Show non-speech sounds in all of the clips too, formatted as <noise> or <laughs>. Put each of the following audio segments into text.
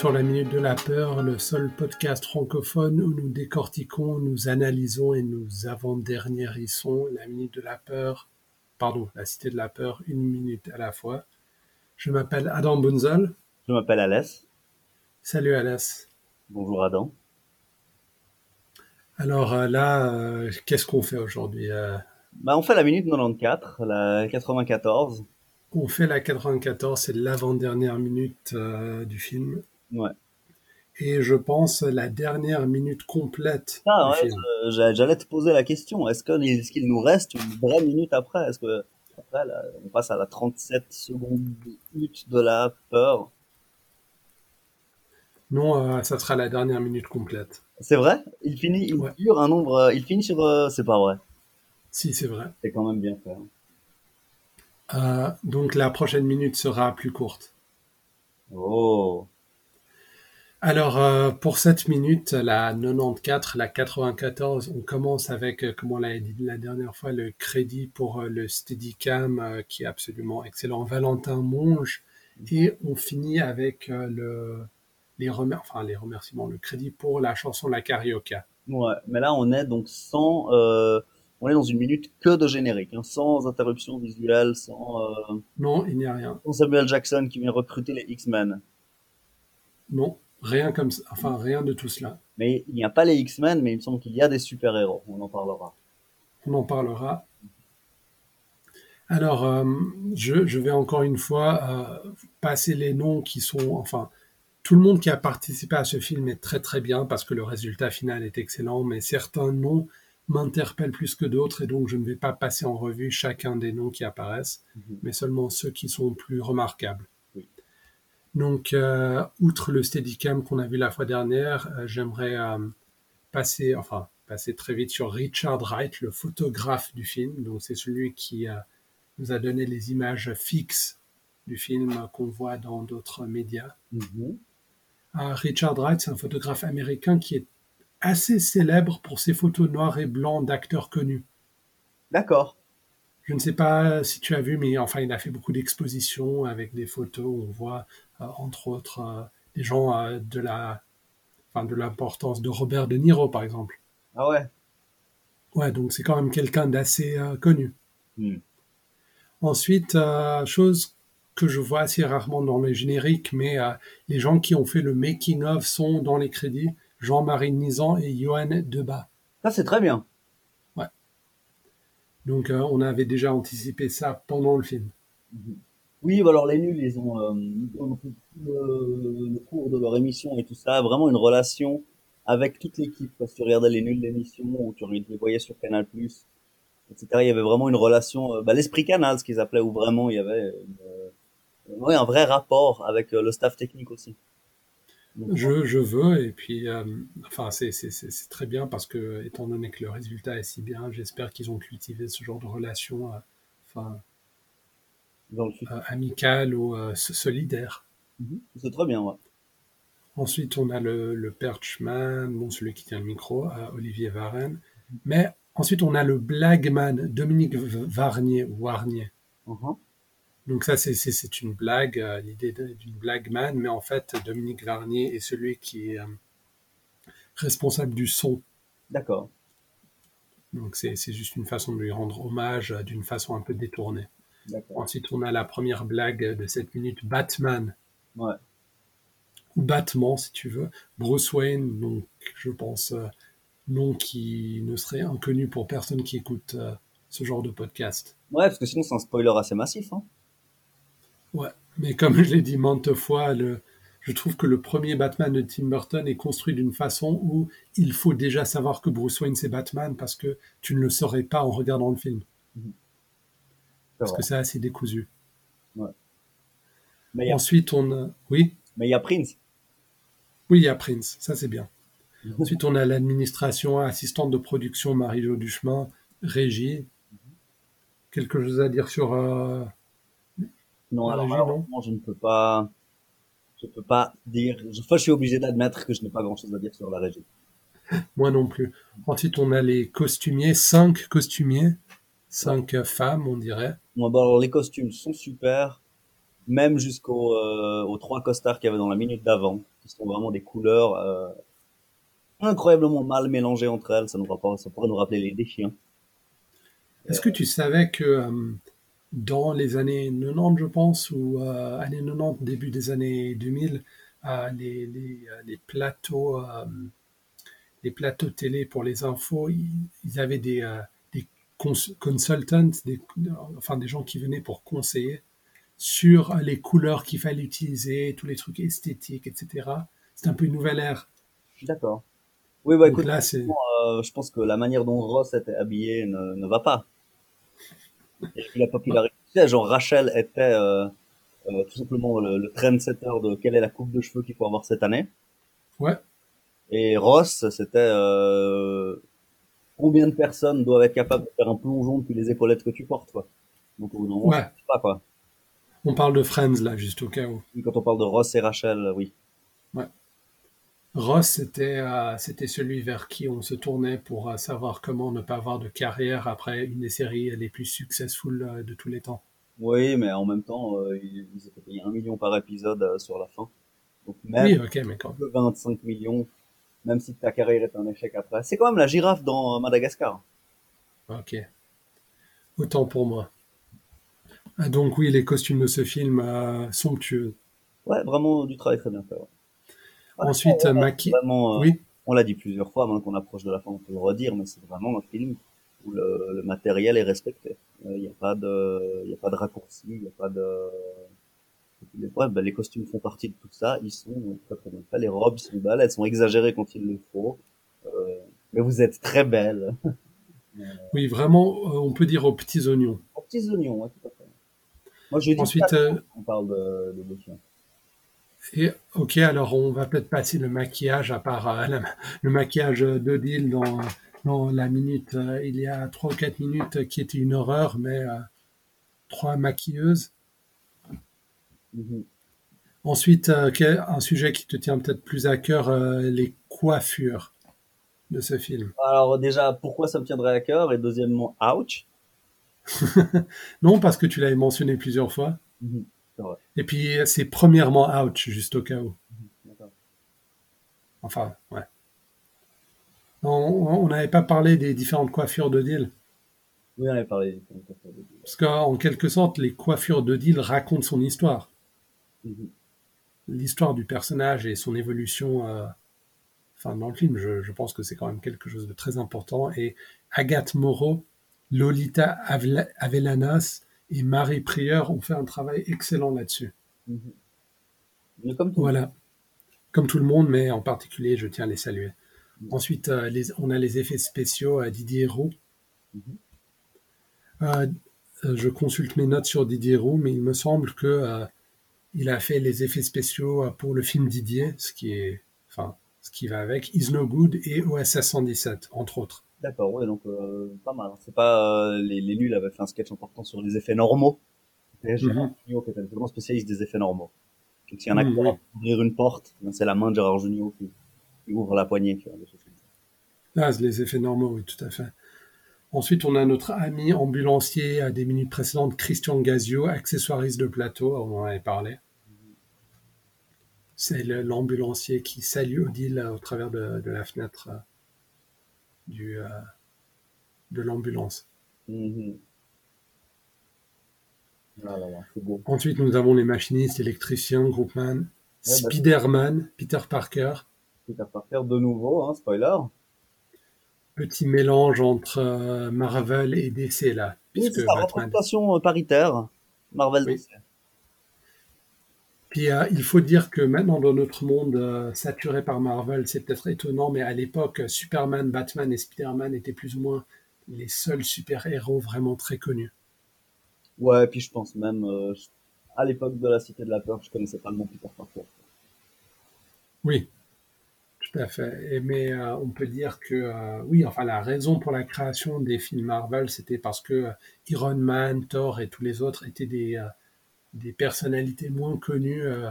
Sur la Minute de la Peur, le seul podcast francophone où nous décortiquons, nous analysons et nous avant-derniérissons la Minute de la Peur, pardon, la Cité de la Peur, une minute à la fois. Je m'appelle Adam Bunzel. Je m'appelle Alès. Salut Alès. Bonjour Adam. Alors euh, là, euh, qu'est-ce qu'on fait aujourd'hui euh? bah, On fait la Minute 94, la 94. On fait la 94, c'est l'avant-dernière minute du film. Ouais. Et je pense la dernière minute complète ah. J'allais te poser la question. Est-ce qu'il nous reste une vraie minute après? Est-ce que après, là, on passe à la 37 secondes minute de la peur? Non, euh, ça sera la dernière minute complète. C'est vrai? Il finit, il dure un nombre, euh, il finit sur, euh, c'est pas vrai. Si, c'est vrai. C'est quand même bien fait. Hein. Euh, donc la prochaine minute sera plus courte. Oh. Alors euh, pour cette minute, la 94, la 94, on commence avec, euh, comme on l'a dit la dernière fois, le crédit pour le Steadicam qui est absolument excellent, Valentin Monge, et on finit avec le, les, enfin, les remerciements, le crédit pour la chanson La Carioca. Ouais, mais là on est donc sans on est dans une minute que de générique, hein, sans interruption visuelle, sans. Euh, non, il n'y a rien. Sans Samuel Jackson qui vient recruter les X-Men. Non, rien comme ça. Enfin, rien de tout cela. Mais il n'y a pas les X-Men, mais il me semble qu'il y a des super-héros. On en parlera. On en parlera. Alors, euh, je, je, vais encore une fois euh, passer les noms qui sont, enfin, tout le monde qui a participé à ce film est très très bien parce que le résultat final est excellent, mais certains noms m'interpellent plus que d'autres et donc je ne vais pas passer en revue chacun des noms qui apparaissent, mhm. mais seulement ceux qui sont plus remarquables. Donc, euh, outre le Steadicam qu'on a vu la fois dernière, euh, j'aimerais euh, passer, enfin, passer très vite sur Richard Wright, le photographe du film. Donc, c'est celui qui nous a donné les images fixes du film qu'on voit dans d'autres médias. Mhm. Richard Wright, c'est un photographe américain qui est assez célèbre pour ses photos noires et blancs d'acteurs connus. D'accord. Je ne sais pas si tu as vu, mais enfin, il a fait beaucoup d'expositions avec des photos où on voit, euh, entre autres, euh, des gens euh, de la, enfin, de l'importance de Robert De Niro, par exemple. Ah ouais? Ouais, donc c'est quand même quelqu'un d'assez connu. Hmm. Ensuite, chose que je vois assez rarement dans les génériques, mais les gens qui ont fait le making of sont dans les crédits. Jean-Marie Nizan et Johan Debat. Ça, c'est très bien. Donc, euh, on avait déjà anticipé ça pendant le film. Mhm. Oui, bah alors les nuls, ils ont, euh, le, cours de leur émission et tout ça, vraiment une relation avec toute l'équipe. Parce que tu regardais les nuls l'émission ou tu les voyais sur Canal+, etc. Il y avait vraiment une relation, euh, bah, l'esprit Canal, ce qu'ils appelaient, où vraiment il y avait ouais, un vrai rapport avec le staff technique aussi. Je, je, veux, et puis, euh, enfin, c'est très bien parce que, étant donné que le résultat est si bien, j'espère qu'ils ont cultivé ce genre de relation, euh, enfin, euh, amicale ou solidaire. Mhm. C'est très bien, ouais. Ensuite, on a le, le Perchman, bon, celui qui tient le micro, Olivier Varenne. Mais ensuite, on a le Blagman, Dominique Varnier, Warnier. Uh-huh. Donc ça, c'est une blague, euh, l'idée d'une blague man, mais en fait, Dominique Varnier est celui qui est euh, responsable du son. D'accord. Donc c'est juste une façon de lui rendre hommage euh, d'une façon un peu détournée. Ensuite, on a la première blague de cette minute, Batman. Ouais. Ou Batman, si tu veux. Bruce Wayne, donc je pense, nom qui ne serait inconnu pour personne qui écoute ce genre de podcast. Ouais, parce que sinon c'est un spoiler assez massif. Hein. Ouais, mais comme je l'ai dit maintes fois, le, je trouve que le premier Batman de Tim Burton est construit d'une façon où il faut déjà savoir que Bruce Wayne c'est Batman parce que tu ne le saurais pas en regardant le film. Parce que c'est assez décousu. Ouais. Mais Ensuite, on a... Oui? Mais il y a Prince. Oui, il y a Prince, ça c'est bien. <laughs> Ensuite, on a l'administration, assistante de production Marie-Jo Duchemin, régie. Mhm. Quelque chose à dire sur... Euh, non, alors malheureusement, je ne peux pas, je peux pas dire, je, je suis obligé d'admettre que je n'ai pas grand chose à dire sur la régie. <laughs> Moi non plus. Ensuite, on a les costumiers, cinq costumiers, cinq femmes, on dirait. Bon, alors, les costumes sont super. même jusqu'aux euh, aux trois costards qu'il y avait dans la minute d'avant, qui sont vraiment des couleurs euh, incroyablement mal mélangées entre elles. Ça, nous rappelle, ça pourrait nous rappeler les. Hein. Est-ce que tu savais que euh, dans les années 90, je pense, ou euh, années 90, début des années 2000, euh, les, les, euh, les plateaux, euh, les plateaux télé pour les infos, ils, ils avaient des, euh, des cons consultants, des, enfin des gens qui venaient pour conseiller sur les couleurs qu'il fallait utiliser, tous les trucs esthétiques, etc. C'est un peu une nouvelle ère. D'accord. Oui, bah écoute, là, c'est euh, je pense que la manière dont Ross était habillé ne, ne va pas. Et puis la popularité, genre Rachel était euh, euh, tout simplement le, le trendsetter de quelle est la coupe de cheveux qu'il faut avoir cette année. ouais, Et Ross, c'était euh, combien de personnes doivent être capables de faire un plongeon depuis les épaulettes que tu portes, quoi. Donc au ouais. pas, quoi. On parle de Friends là, juste au cas où. Quand on parle de Ross et Rachel, oui. Ouais. Ross, c'était euh, c'était celui vers qui on se tournait pour euh, savoir comment ne pas avoir de carrière après une des séries les plus successful euh, de tous les temps. Oui, mais en même temps, ils, étaient payés un million par épisode sur la fin. Donc même Oui, ok, mais quand que 25 millions, même si ta carrière est un échec après. C'est quand même la girafe dans Madagascar. Ok. Autant pour moi. Ah, donc oui, les costumes de ce film somptueux. Ouais, vraiment du travail très bien fait. ouais. Ensuite, euh, ouais, Maki. vraiment, euh, Oui, on l'a dit plusieurs fois, maintenant qu'on approche de la fin, on peut le redire, mais c'est vraiment un film où le, le matériel est respecté. Il n'y a pas de, il a pas de raccourci, il n'y a pas de, ouais, ben, les costumes font partie de tout ça, ils sont très très bien faits, les robes sont belles, elles sont exagérées quand il le faut, euh, mais vous êtes très belles. <laughs> oui, vraiment, euh, on peut dire aux petits oignons. Aux petits oignons, ouais, tout à fait. Moi, je dis Ensuite, euh, on parle de, de Lucien. Et ok, alors on va peut-être passer le maquillage, à part euh, la- le maquillage d'Odile dans, dans la minute, euh, il y a trois ou quatre minutes, qui était une horreur, mais euh, trois maquilleuses. Mhm. Ensuite, un sujet qui te tient peut-être plus à cœur, les coiffures de ce film. Alors déjà, pourquoi ça me tiendrait à cœur? Et deuxièmement, ouch. <laughs> Non, parce que tu l'avais mentionné plusieurs fois. Mhm. Et puis, c'est premièrement ouch, juste au cas où. D'accord. Enfin, ouais. On on n'avait pas parlé des différentes coiffures de Deal. Oui, on avait parlé. Parce qu'en quelque sorte, les coiffures de Deal racontent son histoire. Mhm. L'histoire du personnage et son évolution. euh, Enfin, dans le film, je, je pense que c'est quand même quelque chose de très important. Et Agathe Moreau, Lolita Avela- Avellanas et Marie Prieur ont fait un travail excellent là-dessus. Mhm. Comme tout. Voilà. Comme tout le monde, mais en particulier, je tiens à les saluer. Mhm. Ensuite, euh, les- on a les effets spéciaux à Didier Roux. Mhm. Euh, euh, je consulte mes notes sur Didier Roux, mais il me semble que euh, il a fait les effets spéciaux pour le film Didier, ce qui est, enfin, ce qui va avec, Is No Good et OSS 117, entre autres. D'accord, ouais, donc euh, pas mal. C'est pas euh, les, les nuls avaient fait un sketch important sur les effets normaux. Gérard. Jugnot qui était grand spécialiste des effets normaux. Donc s'il y en a Mhm, qui oui. va ouvrir une porte, ben, c'est la main de Gérard Jugnot qui, qui ouvre la poignée, tu vois, des choses comme ça. Ah, les effets normaux, oui, tout à fait. Ensuite, on a notre ami ambulancier à des minutes précédentes, Christian Gazio, accessoiriste de plateau, on en avait parlé. C'est l'ambulancier qui salue Odile au travers de, de la fenêtre euh, du, euh, de l'ambulance. Mhm. Ah là là, c'est beau. Ensuite, nous avons les machinistes, électriciens, groupman, bah, Spiderman, Peter Parker. Peter Parker de nouveau, hein, spoiler. Petit mélange entre euh, Marvel et DC là, Oui, c'est sa représentation euh, paritaire. Marvel Oui. Puis euh, il faut dire que maintenant dans notre monde euh, saturé par Marvel, c'est peut-être étonnant, mais à l'époque, Superman, Batman et Spider-Man étaient plus ou moins les seuls super-héros vraiment très connus. Ouais, puis je pense même, euh, à l'époque de la Cité de la Peur, je connaissais pas le nom Peter Parker. Oui, tout à fait. Et, mais on peut dire que oui, enfin la raison pour la création des films Marvel, c'était parce que Iron Man, Thor et tous les autres étaient des, des personnalités moins connues euh,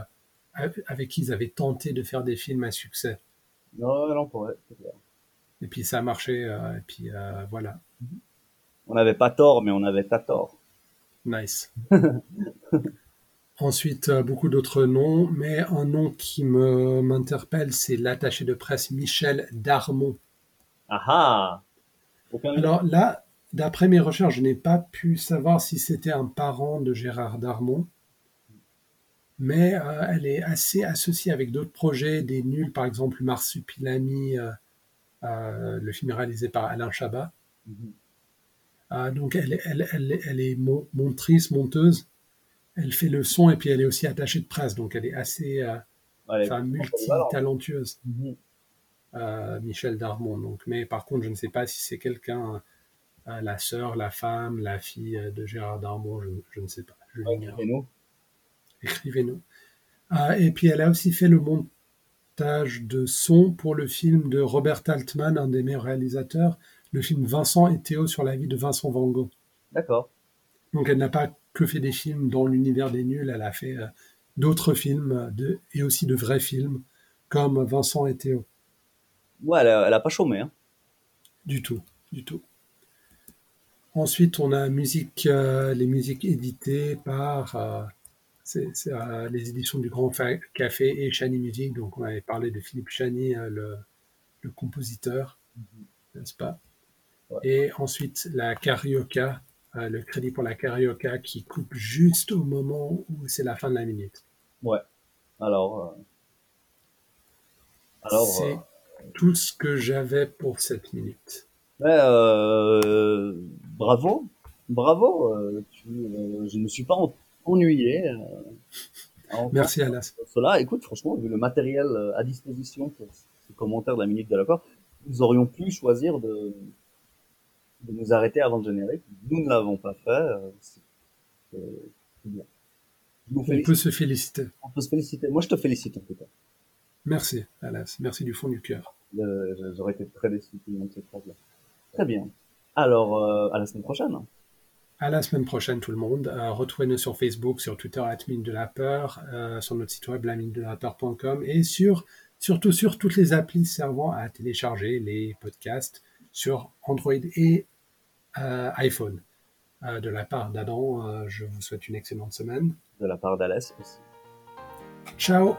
av- avec qui ils avaient tenté de faire des films à succès. Non, non, pour vrai, clair. Et puis ça a marché, euh, et puis euh, voilà. On n'avait pas tort, mais on avait pas tort. Nice. <laughs> Ensuite, beaucoup d'autres noms, mais un nom qui me m'interpelle, c'est l'attaché de presse Michel Darmon. Ah ah Aucun Alors là, d'après mes recherches, je n'ai pas pu savoir si c'était un parent de Gérard Darmon, mais euh, elle est assez associée avec d'autres projets, des nuls, par exemple Marsupilami, euh, euh, le film réalisé par Alain Chabat. Mhm. Euh, donc elle, est- elle, elle, est- elle est mon- montrice, monteuse, elle fait le son et puis elle est aussi attachée de presse, donc elle est assez enfin, multi-talentueuse. Mhm. euh, Michel Darmon. Donc, mais par contre, je ne sais pas si c'est quelqu'un, la sœur, la femme, la fille euh, de Gérard Darmon, je, je ne sais pas. Écrivez-nous. Écrivez-nous. Euh, et puis, elle a aussi fait le montage de son pour le film de Robert Altman, un des meilleurs réalisateurs, le film Vincent et Théo sur la vie de Vincent Van Gogh. D'accord. Donc, elle n'a pas que fait des films dans l'univers des nuls, elle a fait euh, d'autres films euh, de, et aussi de vrais films comme Vincent et Théo. Ouais, elle a, elle a pas chômé, hein. Du tout, du tout. Ensuite, on a musique, euh, les musiques éditées par euh, c'est, c'est, euh, les éditions du Grand Fa- Café et Chani Music. Donc, on avait parlé de Philippe Chani, euh, le, le compositeur, n'est-ce pas? Ouais. Et ensuite, la Carioca, euh, le crédit pour la Carioca qui coupe juste au moment où c'est la fin de la minute. Ouais. Alors, euh, alors, c'est tout ce que j'avais pour cette minute. ouais, euh, bravo, bravo. euh, tu, euh, je ne me suis pas en- ennuyé. euh, Merci, Alas. cela. Écoute, franchement, vu le matériel à disposition pour ce commentaire de la minute de l'accord, nous aurions pu choisir de, de nous arrêter avant le générique. Nous ne l'avons pas fait. c'est bien. On peut se féliciter. On peut se féliciter. Moi, je te félicite en tout cas. Merci, Alas. Merci du fond du cœur. Euh, J'aurais été très déçu de cette phrase-là. Très bien. Alors, euh, à la semaine prochaine. À la semaine prochaine, tout le monde. Euh, Retrouvez-nous sur Facebook, sur Twitter, Mine de la Peur, euh, sur notre site web, laminedelaPeur.com et sur, surtout sur toutes les applis servant à télécharger les podcasts sur Android et iPhone. De la part d'Adam, je vous souhaite une excellente semaine. De la part d'Alès aussi. Ciao